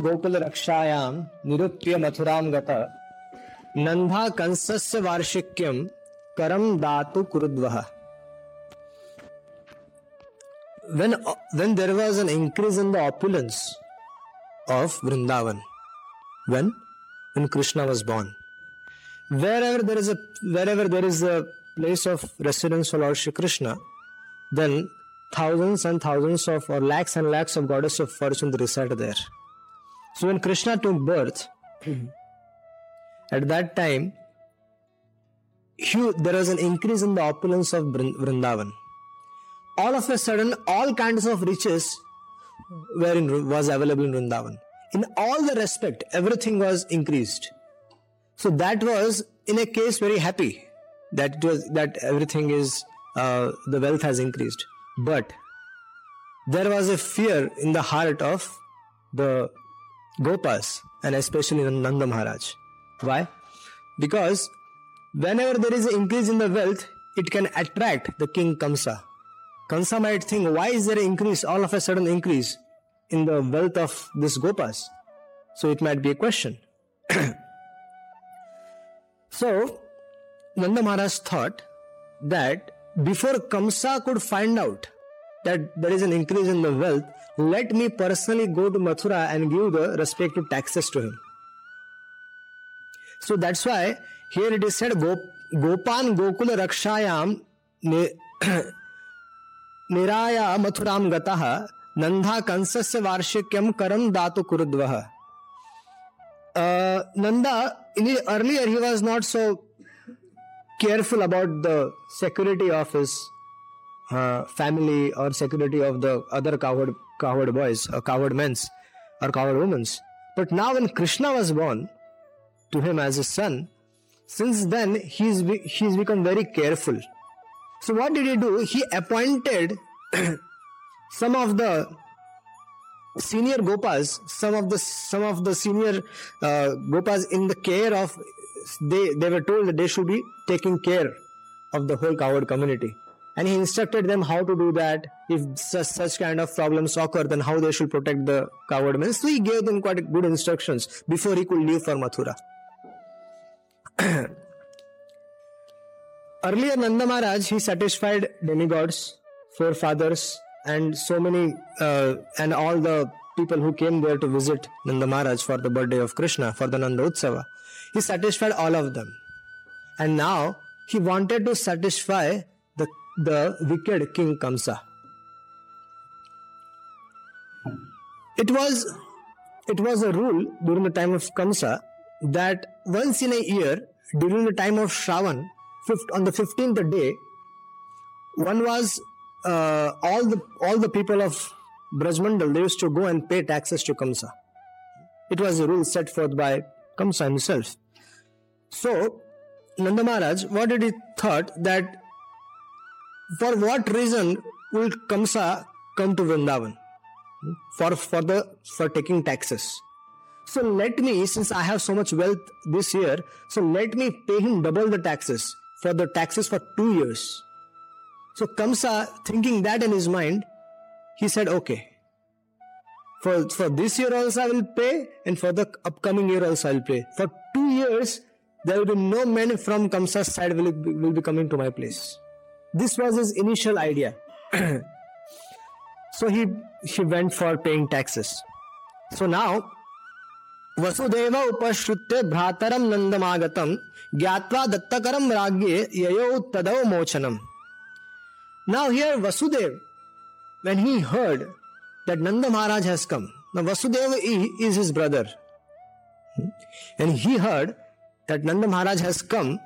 गोपान गोकुल रक्षायाम निरुप्य मथुराम गत नंधा कंसस्य वार्षिक्यम करम दातु कुरुद्वह when when there was an increase in the opulence of vrindavan when when krishna was born wherever there is a wherever there is a place of residence for lord shri krishna then thousands and thousands of or lakhs and lakhs of goddess of fortune reside there. So when Krishna took birth, at that time, he, there was an increase in the opulence of Vrindavan. All of a sudden, all kinds of riches were in, was available in Vrindavan. In all the respect, everything was increased. So that was, in a case, very happy that was that everything is uh, the wealth has increased. But there was a fear in the heart of the Gopas and especially Nanda Maharaj. Why? Because whenever there is an increase in the wealth, it can attract the king Kamsa. Kamsa might think, why is there an increase, all of a sudden increase in the wealth of this Gopas? So it might be a question. so Nanda Maharaj thought that before Kamsa could find out that there is an increase in the wealth, let me personally go to Mathura and give the respective taxes to him. So that's why here it is said Gopan Gokula Rakshayam ne- Niraya Mathuram Gataha Nandha Kansasya Varshikyam Karam Datu Kurudvaha. Uh, Nanda, earlier he was not so careful about the security of his uh, family or security of the other coward coward boys or coward men's or coward women's. But now when Krishna was born to him as a son, since then he's he's become very careful. So what did he do? He appointed some of the senior gopas, some of the some of the senior uh, gopas in the care of they they were told that they should be taking care of the whole coward community and he instructed them how to do that. If such, such kind of problems occur then how they should protect the coward. Men so he gave them quite good instructions before he could leave for mathura. Earlier nanda maharaj he satisfied demigods forefathers and so many uh, and all the people who came there to visit nanda maharaj for the birthday of krishna for the nanda utsava. He satisfied all of them. And now he wanted to satisfy the, wicked King Kamsa. It was it was a rule during the time of Kamsa that once in a year, during the time of Shravan, on the 15th day, one was uh, all the all the people of Brajmandal they used to go and pay taxes to Kamsa. It was a rule set forth by Kamsa himself. So, Nanda Maharaj, what did he thought that for what reason will Kamsa come to Vrindavan? For, for the for taking taxes. So let me, since I have so much wealth this year, so let me pay him double the taxes for the taxes for two years. So Kamsa, thinking that in his mind, he said, okay. For, for this year also I will pay, and for the upcoming year also I will pay. For two years, there will be no men from Kamsa's side will will be coming to my place. this was his initial idea. so he he went for paying taxes. So now Vasudev उपश्रुत्य भ्रातरम नंदमागतम ज्ञात्वा दत्तकरम राज्ञे ययो तदव मोचनम Now here Vasudev, when he heard that Nanda Maharaj has come, now Vasudeva is his brother. And he heard that Nanda Maharaj has come,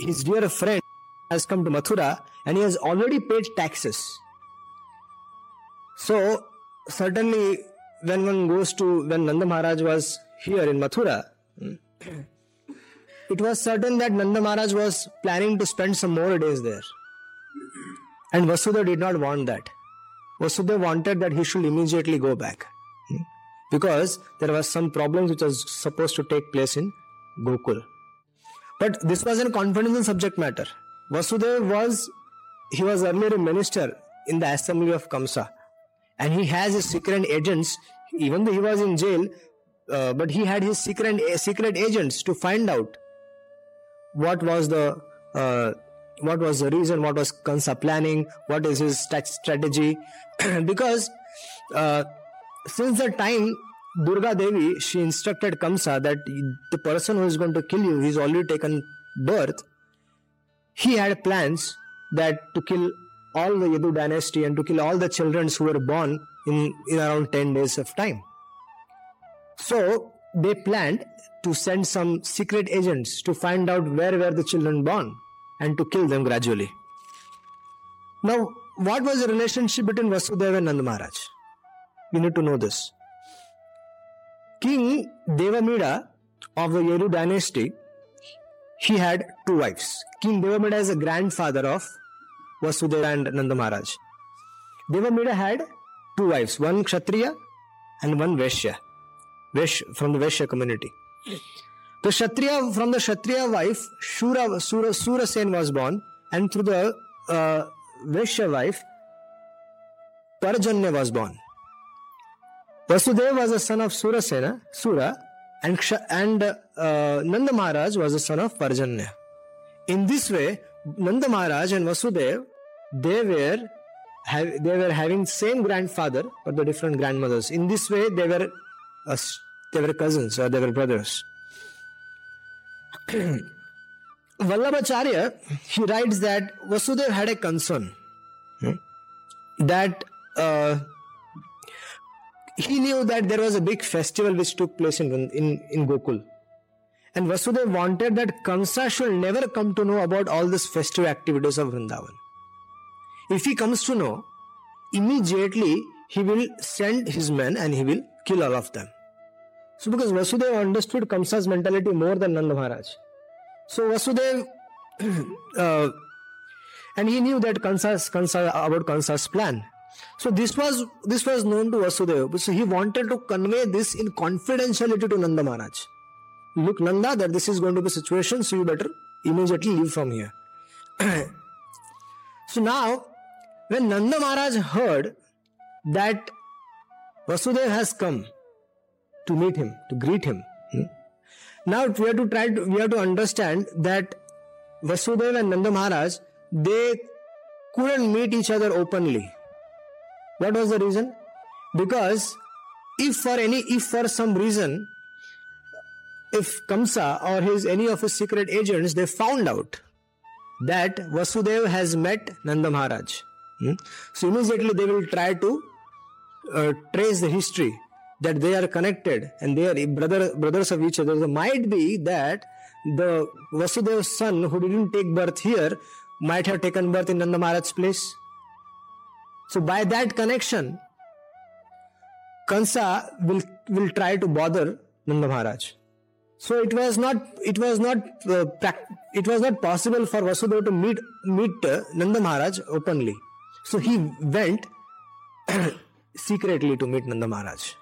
his dear friend has come to Mathura and he has already paid taxes. So certainly when one goes to when Nanda Maharaj was here in Mathura, it was certain that Nanda Maharaj was planning to spend some more days there. And Vasudev did not want that. Vasudev wanted that he should immediately go back. Because there was some problems which was supposed to take place in Gokul. But this was a confidential subject matter. Vasudeva was he was earlier a minister in the assembly of Kamsa, and he has his secret agents. Even though he was in jail, uh, but he had his secret secret agents to find out what was the uh, what was the reason what was Kamsa planning what is his strategy because uh, since the time durga devi she instructed kamsa that the person who is going to kill you he's already taken birth he had plans that to kill all the yadu dynasty and to kill all the children who were born in, in around 10 days of time so they planned to send some secret agents to find out where were the children born and to kill them gradually. Now, what was the relationship between Vasudeva and Nanda Maharaj? We need to know this. King Devamida of the Yadu dynasty, he had two wives. King Devamida is the grandfather of Vasudeva and Nanda Maharaj. Devamida had two wives, one Kshatriya and one Vaishya, Vaishya from the Vaishya community. The Kshatriya, from the Kshatriya wife, Shura, Sura, Surasen was born, and through the uh, Vaishya wife, Parjanya was born. Vasudeva was a son of Surasena, Sura, and, and uh, Nanda Maharaj was the son of Parjanya. In this way, Nanda Maharaj and Vasudeva, they were have, they were having same grandfather but the different grandmothers. In this way, they were uh, they were cousins or they were brothers. Vallabhacharya, he writes that Vasudev had a concern hmm, that uh, he knew that there was a big festival which took place in, in, in Gokul. And Vasudev wanted that Kamsa should never come to know about all these festive activities of Vrindavan. If he comes to know, immediately he will send his men and he will kill all of them. So, because Vasudeva understood Kamsa's mentality more than Nanda Maharaj. So, Vasudeva, uh, and he knew that Kamsa's, Kamsa, about Kamsa's plan. So, this was this was known to Vasudeva. So, he wanted to convey this in confidentiality to Nanda Maharaj. Look, Nanda, that this is going to be a situation, so you better immediately leave from here. so, now, when Nanda Maharaj heard that Vasudeva has come, to meet him, to greet him. Hmm? Now we have to try to, we have to understand that Vasudeva and Nanda Maharaj, they couldn't meet each other openly. What was the reason? Because if for any, if for some reason, if Kamsa or his any of his secret agents, they found out that Vasudeva has met Nanda Maharaj. Hmm? So immediately they will try to uh, trace the history that they are connected and they are brother, brothers of each other. So might be that the Vasudeva's son who didn't take birth here might have taken birth in Nanda Maharaj's place. So by that connection, Kansa will will try to bother Nanda Maharaj. So it was not it was not uh, it was not possible for Vasudeva to meet meet uh, Nanda Maharaj openly. So he went secretly to meet Nanda Maharaj.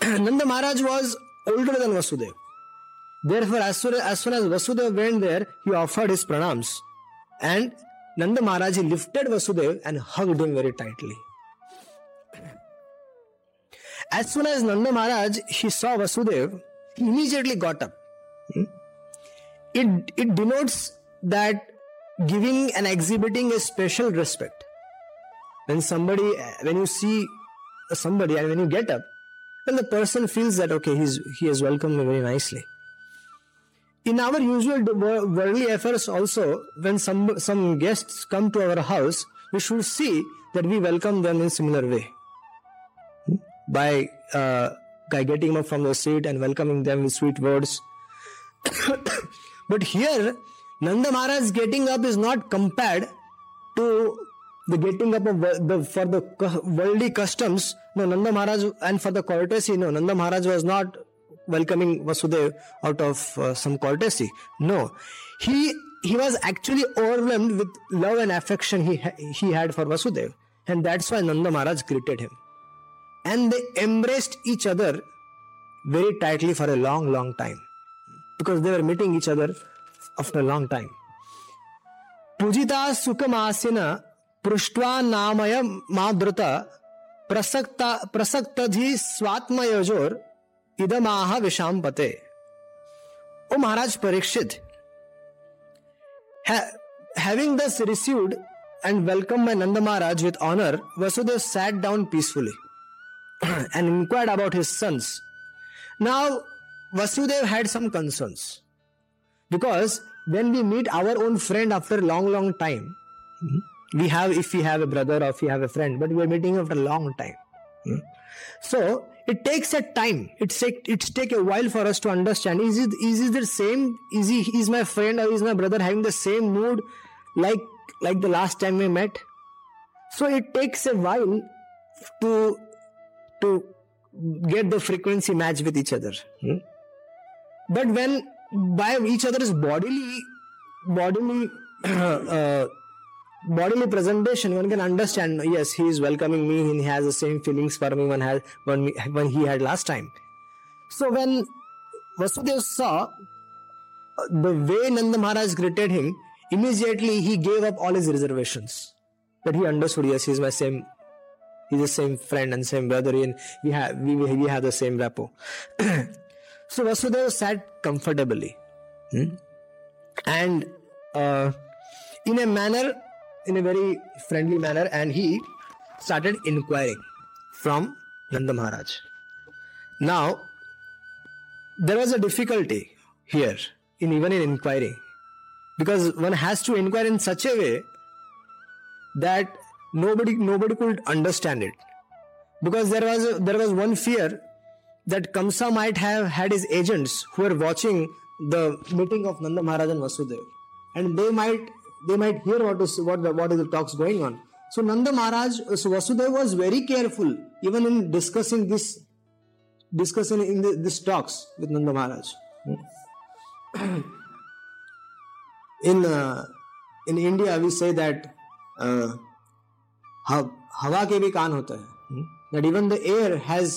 Nanda Maharaj was older than Vasudeva. Therefore, as soon, as soon as Vasudeva went there, he offered his pranams. And Nanda Maharaj lifted Vasudeva and hugged him very tightly. As soon as Nanda Maharaj he saw Vasudeva, he immediately got up. Hmm? It, it denotes that giving and exhibiting a special respect. When somebody, when you see somebody and when you get up, then the person feels that okay, he's he has welcomed me very nicely. In our usual worldly affairs, also, when some some guests come to our house, we should see that we welcome them in similar way by uh, by getting up from the seat and welcoming them with sweet words. but here, Nanda Maharaj getting up is not compared to the getting up of the for the worldly customs. No, Nanda Maharaj and for the courtesy. No, Nanda Maharaj was not welcoming Vasudev out of uh, some courtesy. No, he he was actually overwhelmed with love and affection he ha- he had for Vasudev, and that's why Nanda Maharaj greeted him and they embraced each other very tightly for a long, long time because they were meeting each other after a long time. पूजिता सुखमासिन पृष्ट्वा नामय माद्रुत प्रसक्ता प्रसक्तधि स्वात्मयोजोर इदमाह विषाम पते। O Maharaj, Parikshit. Having Nand Maharaj with honour Vasudev sat down peacefully and inquired about his sons now Vasudev had some concerns because when we meet our own friend after long long time we have if you have a brother of you have a friend but we are meeting after long time so it takes a time. It's take, it's take a while for us to understand. Is it, is it the same? Is he, is my friend or is my brother having the same mood like, like the last time we met? So, it takes a while to to get the frequency match with each other. Hmm? But when by each other's bodily bodily uh, bodily presentation, one can understand. Yes, he is welcoming me. and He has the same feelings for me when has when, when he had last time. So when Vasudev saw uh, the way Nanda Maharaj greeted him, immediately he gave up all his reservations. That he understood, yes, he is my same He's the same friend and same brother, and we have we, we have the same rapport. so Vasudeva sat comfortably, hmm? and uh, in a manner, in a very friendly manner, and he started inquiring from Nanda Maharaj. Now, there was a difficulty here in even in inquiring because one has to inquire in such a way that nobody nobody could understand it because there was a, there was one fear that Kamsa might have had his agents who were watching the meeting of Nanda Maharaj and Vasudev, and they might they might hear what is what the, what is the talks going on. So Nanda Maharaj, so Vasudev was very careful even in discussing this discussing in the, this talks with Nanda Maharaj. in uh, in India, we say that. Uh, हवा के भी कान होता है that even the air has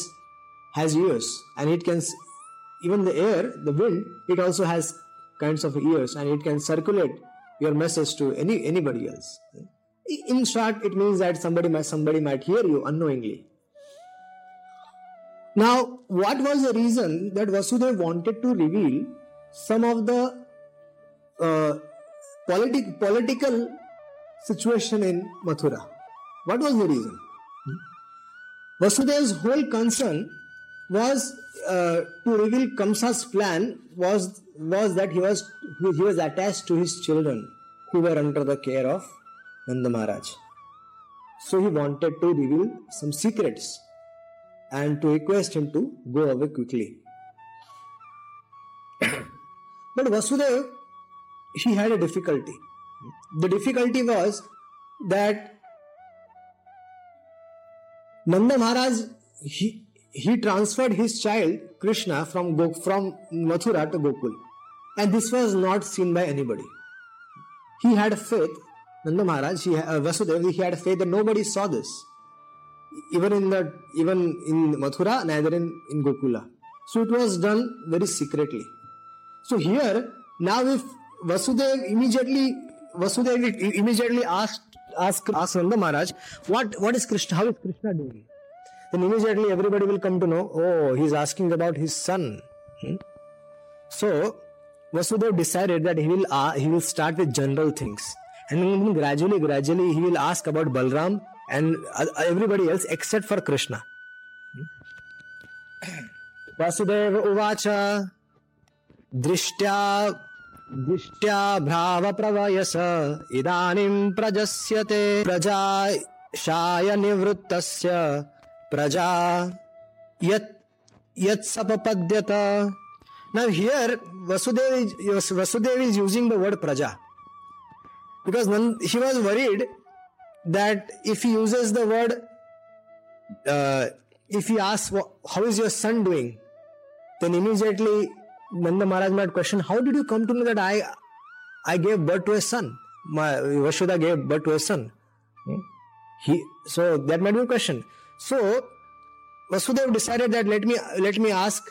has ears and it can even the air the wind it also has kinds of ears and it can circulate your message to any anybody else. In short it means that somebody might somebody might hear you unknowingly. Now what was the reason that vasudev wanted to reveal some of the uh, politi- political situation in mathura? What was the reason? Vasudev's whole concern was uh, to reveal Kamsa's plan was was that he was he was attached to his children who were under the care of Nanda Maharaj. So he wanted to reveal some secrets and to request him to go away quickly. but Vasudev, he had a difficulty. The difficulty was that Nanda Maharaj, he, he transferred his child Krishna from Go, from Mathura to Gokul, and this was not seen by anybody. He had faith. Nanda Maharaj, he, uh, Vasudeva, he had faith that nobody saw this, even in the even in Mathura, neither in in Gokula. So it was done very secretly. So here now, if Vasudeva immediately Vasudeva immediately asked ask ask Nanda Maharaj, what what is Krishna? How is Krishna doing? Then immediately everybody will come to know. Oh, he's asking about his son. Hmm? So Vasudeva decided that he will uh, he will start with general things And then gradually, gradually, he will ask about Balram and everybody else except for Krishna. Vasudev उवाच दृष्ट्या दृष्ट्या भ्रावप्रवयस इदानीं प्रजस्यते प्रजा शाय प्रजा यत् is using the word praja because he was worried that if he uses the word uh, if he asks how is your son doing then immediately Nanda Maharaj might question how did you come to know that I I gave birth to a son my Vasudha gave birth to a son hmm? he so that might be a question so Vasudev decided that let me let me ask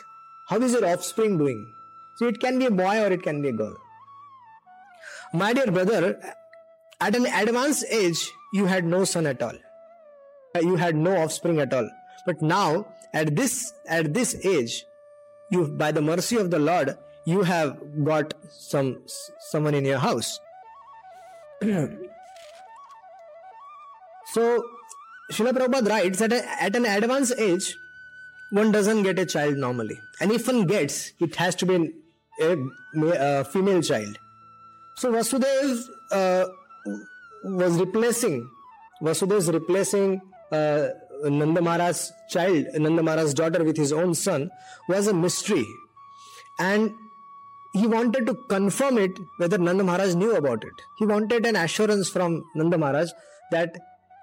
how is your offspring doing? So it can be a boy or it can be a girl. My dear brother at an advanced age you had no son at all. You had no offspring at all. But now at this at this age you by the mercy of the lord you have got some someone in your house. So Srila Prabhupada writes that at an advanced age, one doesn't get a child normally. And if one gets, it has to be a, a female child. So Vasudev uh, was replacing, Vasudev is replacing uh, Nanda Maharaj's child, Nanda Maharaj's daughter with his own son, was a mystery. And he wanted to confirm it whether Nanda Maharaj knew about it. He wanted an assurance from Nanda Maharaj that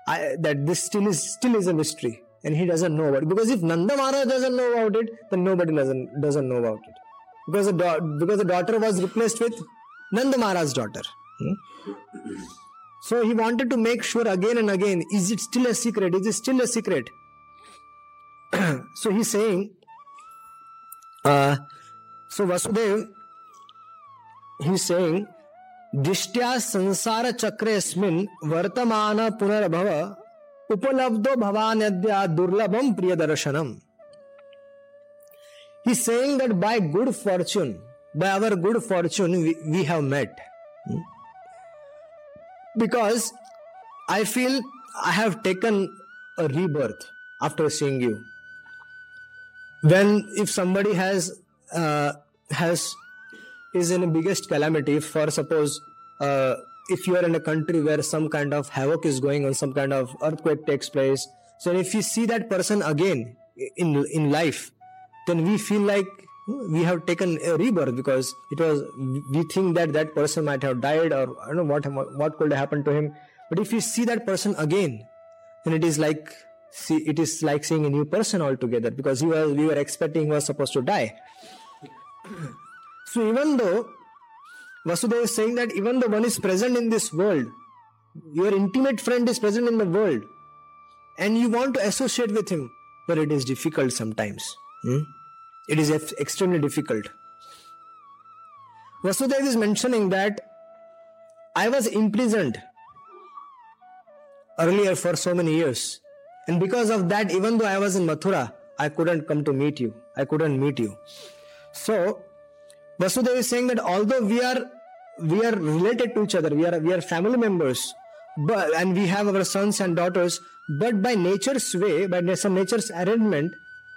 I, that this still is still is a mystery and he doesn't know about it. Because if Nanda Maharaj doesn't know about it, then nobody doesn't doesn't know about it. Because the do- because the daughter was replaced with Nanda Maharaj's daughter. Hmm? So he wanted to make sure again and again: is it still a secret? Is it still a secret? so he's saying, uh, so Vasudev, he's saying दिष्ट्या संसार चक्रेस्मिन् वर्तमान पुनर्भव उपलब्धो भवान दुर्लभम प्रिय दर्शनम he saying that by good fortune by our good fortune we have met because I feel I have taken a rebirth after seeing you when if somebody has has is in the biggest calamity for suppose uh, if you are in a country where some kind of havoc is going on some kind of earthquake takes place so if you see that person again in in life then we feel like we have taken a rebirth because it was we think that that person might have died or i don't know what what could have happened to him. But if you see that person again then it is like see it is like seeing a new person altogether because he was we were expecting he was supposed to die so even though Vasudeva is saying that even though one is present in this world, your intimate friend is present in the world, and you want to associate with him, but it is difficult sometimes. Hmm? It is extremely difficult. Vasudeva is mentioning that I was imprisoned earlier for so many years. And because of that, even though I was in Mathura, I couldn't come to meet you. I couldn't meet you. So, Vasudeva is saying that although we are we are related to each other, we are we are family members, but and we have our sons and daughters, but by nature's way, by some nature's arrangement,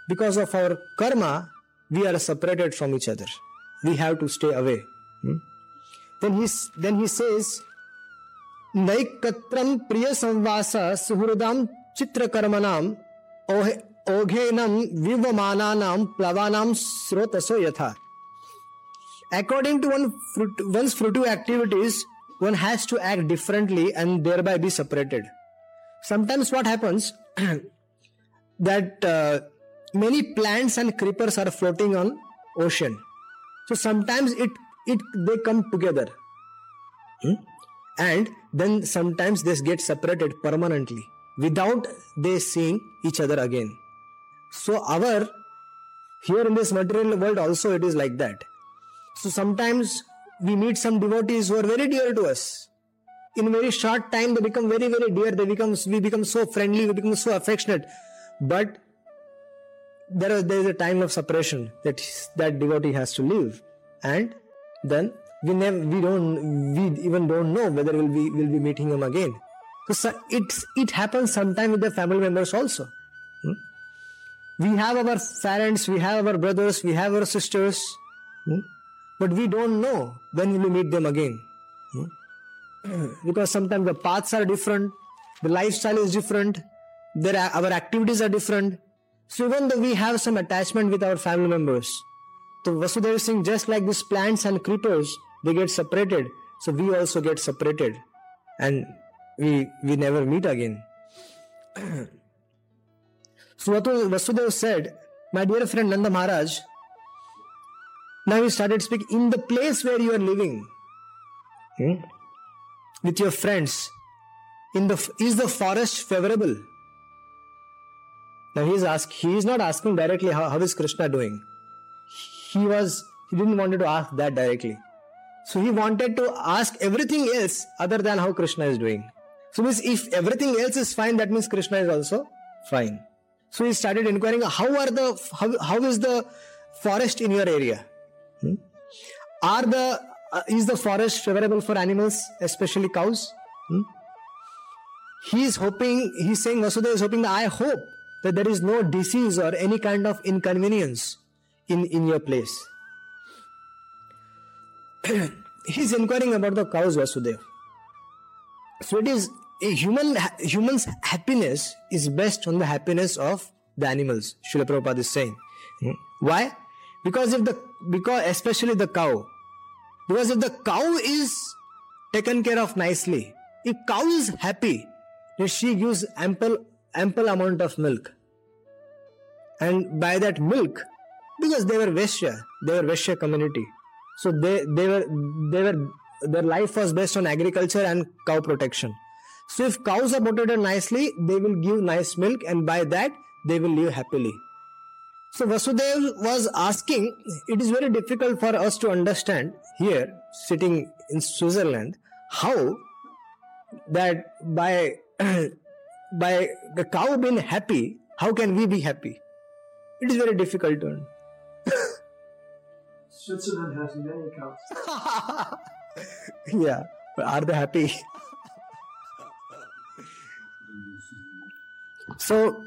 because of our karma, we are separated from each other. We have to stay away. Hmm? Then he then he says, नैकत्रम प्रिय संवास सुहृदाम चित्र कर्मणाम ओघेनम विवमानानाम प्लवानाम स्रोतसो यथा according to one one's fruitive activities, one has to act differently and thereby be separated. Sometimes what happens that uh, many plants and creepers are floating on ocean. So sometimes it it they come together, hmm? and then sometimes they get separated permanently without they seeing each other again. So our here in this material world also it is like that so sometimes we meet some devotees who are very dear to us. In a very short time, they become very, very dear. They become, we become so friendly, we become so affectionate. But there is, there is a time of separation that that devotee has to leave, and then we never we don't we even don't know whether we'll be we'll be meeting him again so it's it happens sometimes with the family members also hmm? we have our parents we have our brothers we have our sisters hmm? But we don't know when will we meet them again. Hmm? because sometimes the paths are different the lifestyle is different there our activities are different. So even though we have some attachment with our family members so Vasudeva saying just like these plants and creepers they get separated. So we also get separated. And we we never meet again. So what Vasudeva said my dear friend Nanda Maharaj now he started speaking in the place where you are living hmm, with your friends in the is the forest favorable now he is ask he is not asking directly how, how is krishna doing he was he didn't wanted to ask that directly so he wanted to ask everything else other than how Krishna is doing. So means if everything else is fine, that means Krishna is also fine. So he started inquiring how are the how, how is the forest in your area? Hmm? Are the uh, is the forest favorable for animals, especially cows? Hmm? He is hoping, he's saying Vasudeva is hoping that I hope that there is no disease or any kind of inconvenience in, in your place. he's inquiring about the cows Vasudeva. So it is a human human's happiness is based on the happiness of the animals. Srila Prabhupada is saying. Hmm. Why? Because if the because especially the cow, because if the cow is taken care of nicely, if cow is happy, then she gives ample ample amount of milk. And by that milk, because they were Vaishya, they were Vaishya community. So they, they were they were their life was based on agriculture and cow protection. So if cows are protected nicely, they will give nice milk and by that they will live happily. So Vasudev was asking, it is very difficult for us to understand here, sitting in Switzerland, how that by by the cow being happy, how can we be happy? It is very difficult to understand. Switzerland has many cows. yeah, but are they happy? so,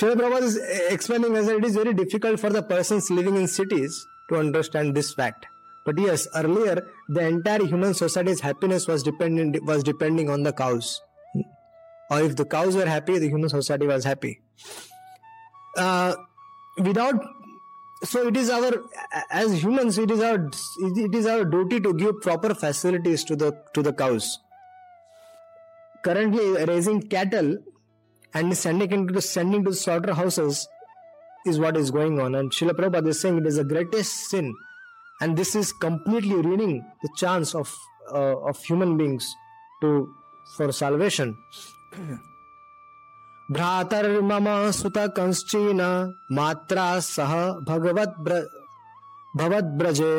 Srila Prabhupada is explaining that it is very difficult for the persons living in cities to understand this fact. But yes, earlier the entire human society's happiness was dependent was depending on the cows. Or if the cows were happy, the human society was happy. Uh, without so it is our as humans it is our it is our duty to give proper facilities to the to the cows currently raising cattle and sending into the sending to slaughterhouses is what is going on and Srila Prabhupada is saying it is the greatest sin and this is completely ruining the chance of uh, of human beings to for salvation भ्रातर्मम सुत कंश्चीन मात्रा सह भगवत भवद्ब्रजे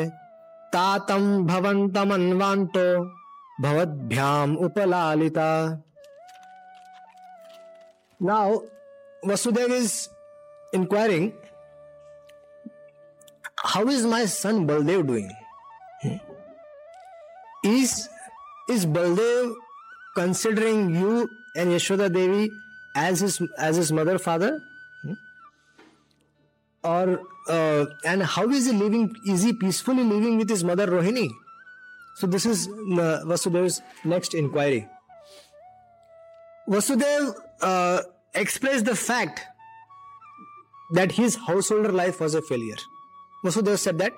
तातम भवन्तमन्वान्तो भवद्भ्याम उपलालिता Now Vasudev is inquiring how is my son Baldev doing? Is is Baldev considering you and Yashoda Devi as his as his mother father hmm? or uh, and how is he living is he peacefully living with his mother rohini so this is uh, vasudev's next inquiry vasudev uh, expressed the fact that his householder life was a failure vasudev said that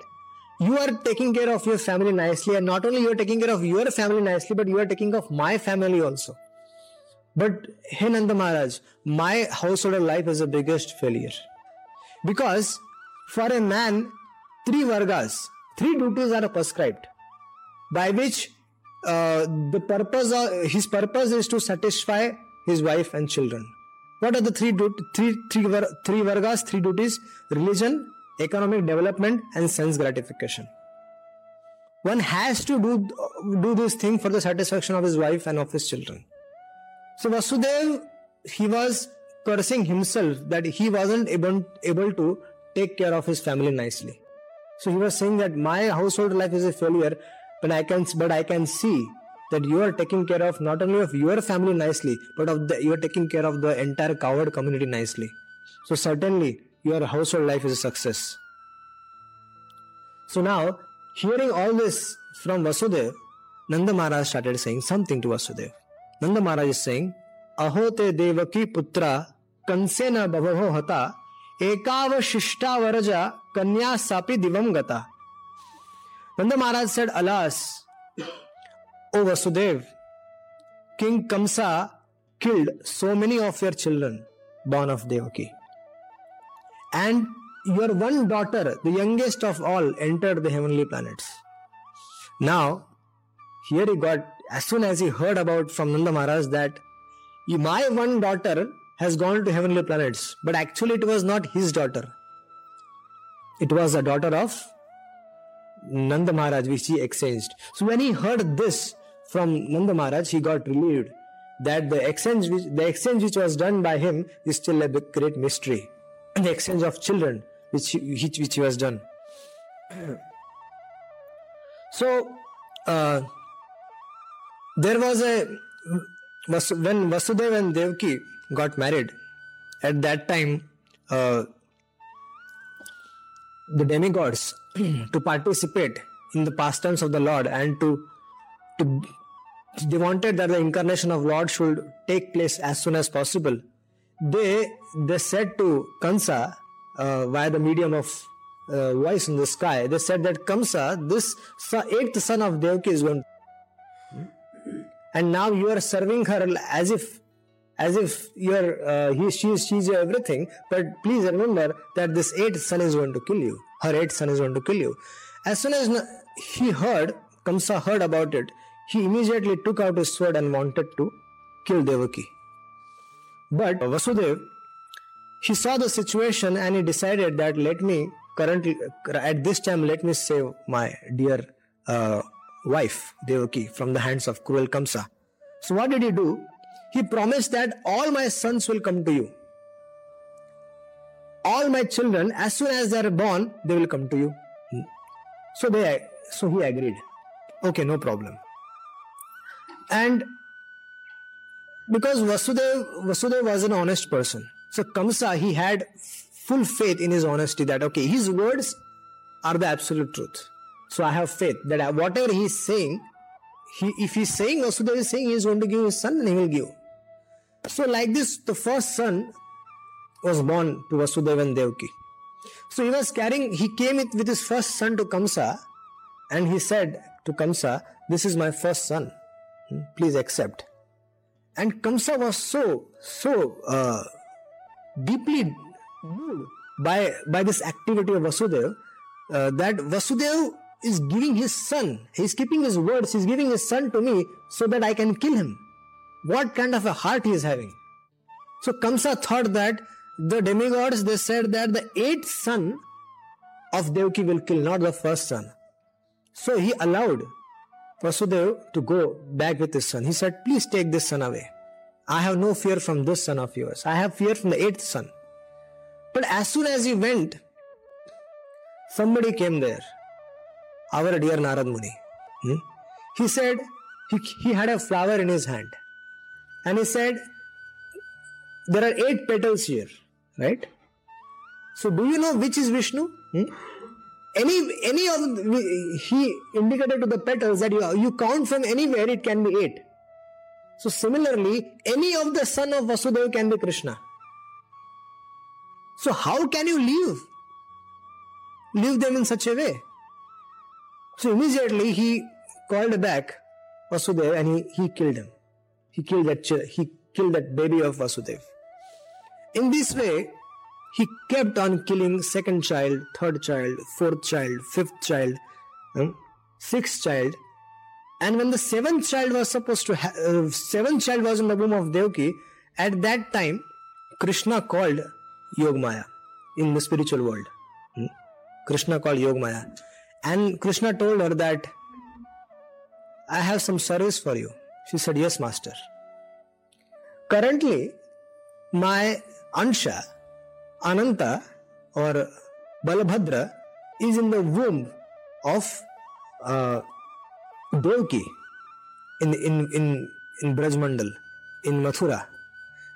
you are taking care of your family nicely and not only you are taking care of your family nicely but you are taking care of my family also but hey Nanda Maharaj, my householder life is the biggest failure. Because for a man, three vargas, three duties are prescribed by which uh, the purpose his purpose is to satisfy his wife and children. What are the three, three, three, three vargas, three duties? Religion, economic development, and sense gratification. One has to do, do this thing for the satisfaction of his wife and of his children. So Vasudev, he was cursing himself that he wasn't able, able to take care of his family nicely. So he was saying that my household life is a failure, but I can but I can see that you are taking care of not only of your family nicely, but of the, you are taking care of the entire coward community nicely. So certainly your household life is a success. So now, hearing all this from Vasudev, Nanda Maharaj started saying something to Vasudev. Nanda Maharaj is saying, te devaki putra bhavaho hata ekav varaja kanya sapi divam gata. Nanda Maharaj said, Alas, O Vasudev, King Kamsa killed so many of your children born of Devaki. And your one daughter, the youngest of all, entered the heavenly planets. Now, here he got, as soon as he heard about from Nanda Maharaj that my one daughter has gone to heavenly planets, but actually it was not his daughter. It was a daughter of Nanda Maharaj, which he exchanged. So when he heard this from Nanda Maharaj, he got relieved that the exchange which, the exchange which was done by him is still a great mystery. The exchange of children which he, which he was done. So uh, there was a when Vasudeva and Devki got married. At that time, uh, the demigods to participate in the pastimes of the Lord and to to they wanted that the incarnation of Lord should take place as soon as possible. They they said to Kamsa uh, via the medium of uh, voice in the sky, they said that Kamsa, this eighth son of Devaki is going. And now you are serving her as if as if you're uh, he she she's your everything but please remember that this eighth son is going to kill you. Her eighth son is going to kill you. As soon as he heard kamsa heard about it he immediately took out his sword and wanted to kill devaki. But vasudev he saw the situation and he decided that let me currently at this time let me save my dear uh, wife devaki from the hands of cruel kamsa. So what did he do he promised that all my sons will come to you. All my children, as soon as they are born, they will come to you. So they so he agreed. Okay, no problem. And because Vasudev, Vasudev was an honest person. So Kamsa, he had full faith in his honesty that okay, his words are the absolute truth. So I have faith that whatever he is saying, he, if he is saying Vasudev is saying he is going to give his son, then he will give. So, like this, the first son was born to Vasudeva and Devaki. So he was carrying, he came with his first son to Kamsa and he said to Kamsa, This is my first son, hmm, please accept. And Kamsa was so, so uh, deeply moved by, by this activity of Vasudeva uh, that Vasudeva is giving his son, he's keeping his words, he's giving his son to me so that I can kill him what kind of a heart he is having. So Kamsa thought that the demigods they said that the eighth son of Devaki will kill, not the first son. So he allowed Vasudev to go back with his son. He said, Please take this son away. I have no fear from this son of yours. I have fear from the eighth son. But as soon as he went, somebody came there. Our dear Narad Muni. Hmm? He said he, he had a flower in his hand and he said, There are eight petals here, right? So, do you know which is Vishnu? Hmm? Any, any of the, he indicated to the petals that you, you count from anywhere, it can be eight. So, similarly, any of the son of Vasudeva can be Krishna. So, how can you leave? Leave them in such a way. So, immediately he called back Vasudeva and he, he killed him. He killed that he killed that baby of Vasudev. In this way, he kept on killing second child, third child, fourth child, fifth child, hmm, sixth child, and when the seventh child was supposed to, ha- uh, seventh child was in the womb of Devaki, at that time, Krishna called Yogmaya in the spiritual world. Hmm? Krishna called Yogmaya, and Krishna told her that I have some service for you. She said, Yes, Master. Currently, my Ansha, Ananta, or Balabhadra is in the womb of uh, Devki in in in in Brajmandal in Mathura.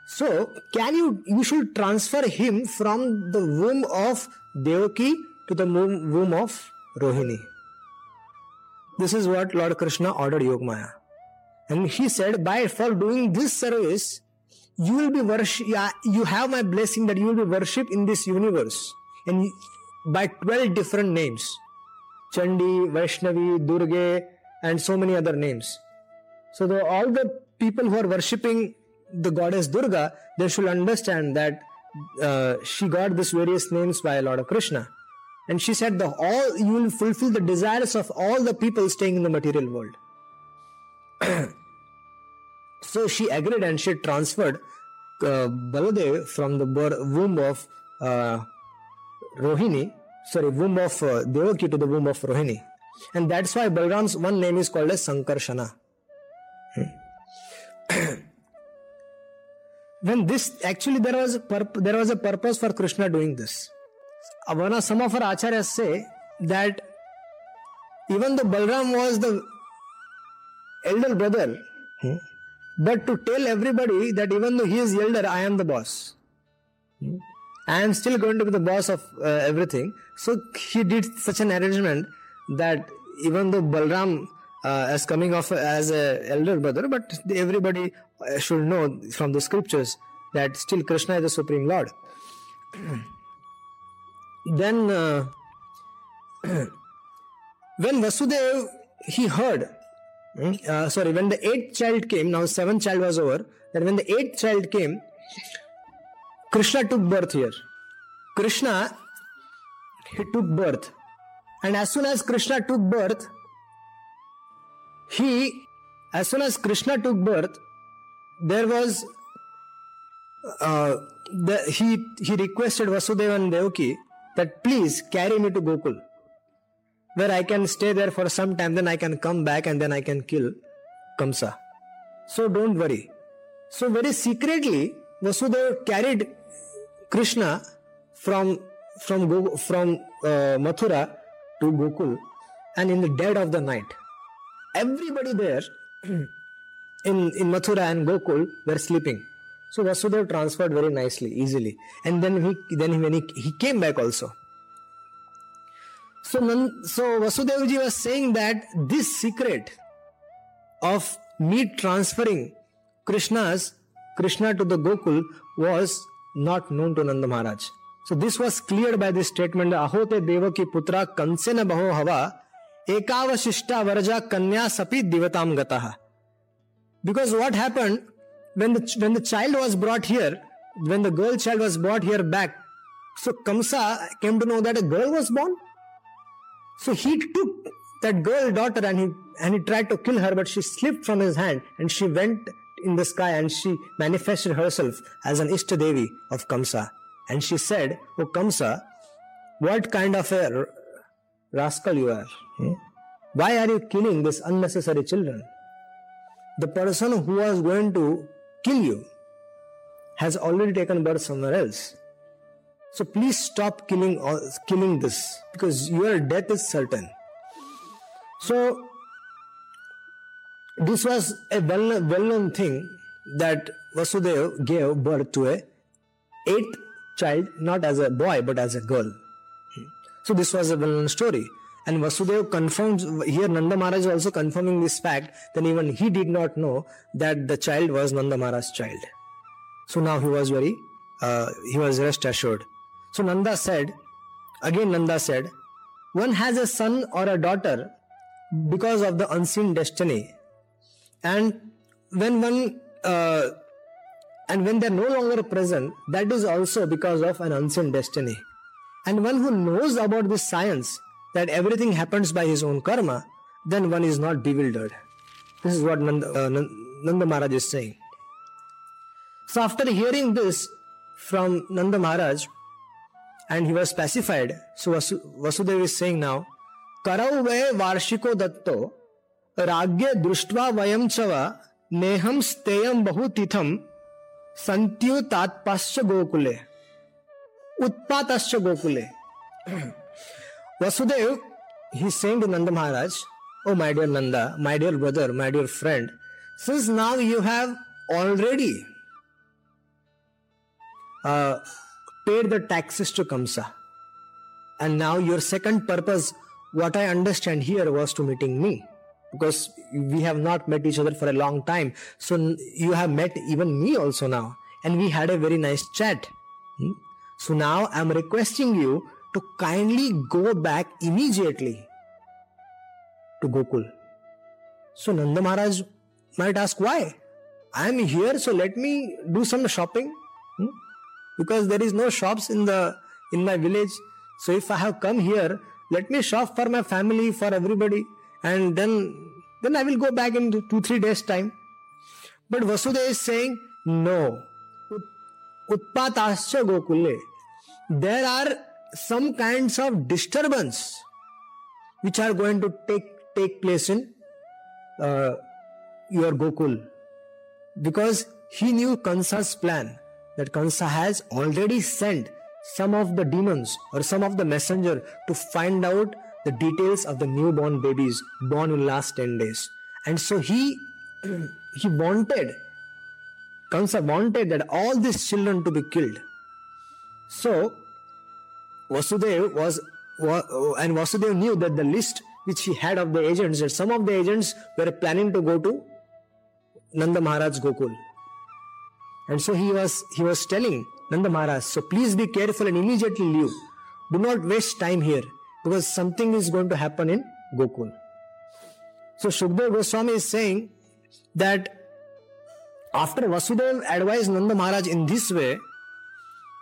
So can you you should transfer him from the womb of Devaki to the womb, of Rohini. This is what Lord Krishna ordered Yogmaya. And he said, by for doing this service, you will be worship. You have my blessing that you will be worshipped in this universe, and by twelve different names, Chandi, Vaishnavi, Durga, and so many other names. So the, all the people who are worshipping the goddess Durga, they should understand that uh, she got these various names by Lord Krishna. And she said, the all you will fulfill the desires of all the people staying in the material world. so she agreed and she transferred uh, Baladev from the womb of uh, Rohini, sorry, womb of uh, Devaki to the womb of Rohini. And that's why Balram's one name is called as Sankarshana. Hmm. when this actually there was there was a purpose for Krishna doing this. One some of our acharyas say that even though Balram was the elder brother, hmm, but to tell everybody that even though he is elder, I am the boss. I am still going to be the boss of uh, everything. So he did such an arrangement that even though Balram uh, is coming off as a elder brother, but everybody uh, should know from the scriptures that still Krishna is the supreme Lord. then, uh, when Vasudev he heard, uh, sorry, when the eighth child came, now seventh child was over. That when the eighth child came, Krishna took birth here. Krishna he took birth, and as soon as Krishna took birth, he, as soon as Krishna took birth, there was uh, the, he he requested Vasudeva and Devaki that please carry me to Gokul, where I can stay there for some time. Then I can come back and then I can kill Kamsa. So don't worry. So very secretly, Vasudeva carried Krishna from from from uh, Mathura to Gokul, and in the dead of the night, everybody there in in Mathura and Gokul were sleeping. So Vasudeva transferred very nicely, easily, and then he then when he, he came back also. So so Vasudevji was saying that this secret of me transferring Krishna's Krishna to the Gokul was not known to Nanda Maharaj. So this was cleared by this statement, Ahote Devaki Putra Kansena Baho Hava Ekavashishta Varja Kanya Sapi Divatam Gataha. Because what happened when the when the child was brought here, when the girl child was brought here back, so Kamsa came to know that a girl was born. So he took that girl daughter and he and he tried to kill her, but she slipped from his hand and she went in the sky and she manifested herself as an Ishtadevi of Kamsa. And she said, Oh Kamsa, what kind of a rascal you are? Hmm? Why are you killing these unnecessary children? The person who was going to kill you has already taken birth somewhere else. So please stop killing killing this because your death is certain. So this was a well, well-known thing that Vasudeva gave birth to a eighth child, not as a boy but as a girl. So this was a well-known story. And Vasudeva confirms here Nanda Maharaj also confirming this fact, then even he did not know that the child was Nanda Maharaj's child. So now he was very uh, he was rest assured. So Nanda said, again Nanda said, one has a son or a daughter because of the unseen destiny. And when one uh, and when they're no longer present, that is also because of an unseen destiny. And one who knows about this science, that everything happens by his own karma, then one is not bewildered. This is what Nanda, uh, Nanda Maharaj is saying. So after hearing this from Nanda Maharaj, and he was pacified. So Vasu- Vasudeva is saying now, Karau ve varshiko datto ragya drishtva vayam chava neham steyam bahutitham संत्यु तात्पाश्च गोकुले उत्पातश्च गोकुले Vasudev he send Nand Maharaj O my dear Nanda my dear brother my dear friend since now you have already paid the taxes to Kamsa, and now your second purpose, what I understand here, was to meeting me because we have not met each other for a long time. So you have met even me also now, and we had a very nice chat. Hmm? So now I'm requesting you to kindly go back immediately to Gokul. So Nanda Maharaj might ask why. I'm here, so let me do some shopping. Hmm? Because there is no shops in the in my village. So if I have come here, let me shop for my family, for everybody and then then I will go back in two three days time. But Vasudeva is saying no. Utpatascha Gokule. There are some kinds of disturbance which are going to take take place in uh, your Gokul because he knew Kansa's plan that Kansa has already sent some of the demons or some of the messenger to find out the details of the newborn babies born in the last 10 days. And so he he wanted Kansa wanted that all these children to be killed. So Vasudev was and Vasudev knew that the list which he had of the agents that some of the agents were planning to go to Nanda Maharaj Gokul and so he was he was telling Nanda Maharaj so please be careful and immediately leave do not waste time here because something is going to happen in Gokul. So Shukdev Goswami is saying that after Vasudev advised Nanda Maharaj in this way,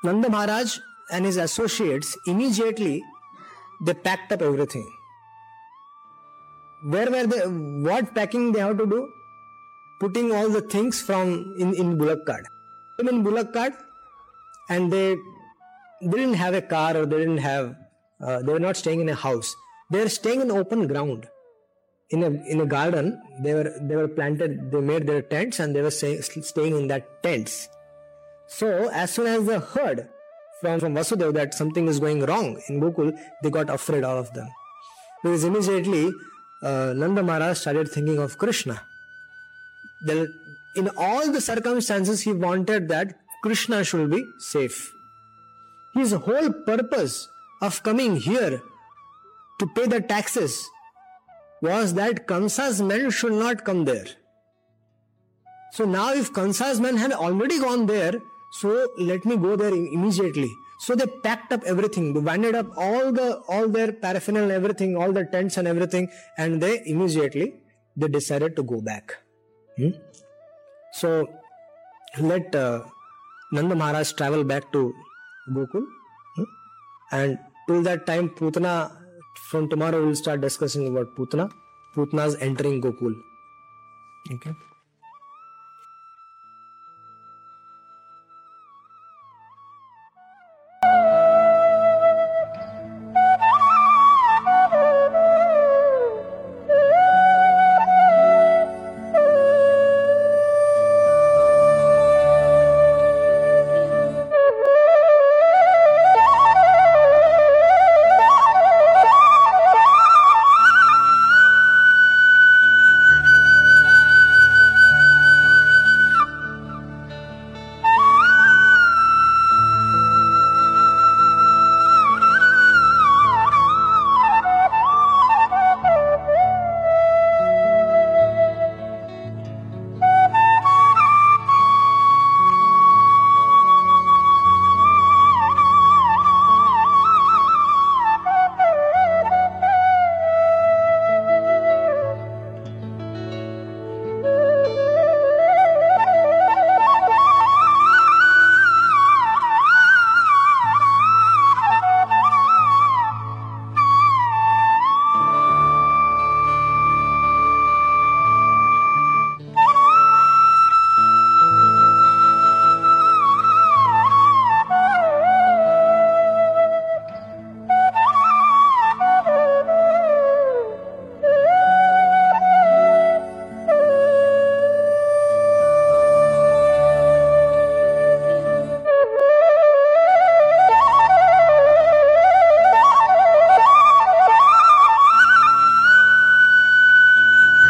Nanda Maharaj and his associates immediately they packed up everything. Where were they? What packing they have to do? Putting all the things from in in bullock cart. In cart, and they, didn't have a car or they didn't have uh, they were not staying in a house. They were staying in open ground. In a, in a garden, they were, they were planted, they made their tents and they were stay, staying in that tents. So, as soon as they heard from, from Vasudev that something is going wrong in Gokul, they got afraid, all of them. Because immediately, uh, Nanda Maharaj started thinking of Krishna. That in all the circumstances, he wanted that Krishna should be safe. His whole purpose of coming here to pay the taxes was that Kamsa's men should not come there. So now if Kamsa's men had already gone there, so let me go there immediately. So they packed up everything, they banded up all the all their paraphernalia, everything, all the tents and everything, and they immediately they decided to go back. Hmm? So let uh, Nanda Maharaj travel back to Gokul Hmm? and till that time putana from tomorrow we'll start discussing about putana putana's entering gokul okay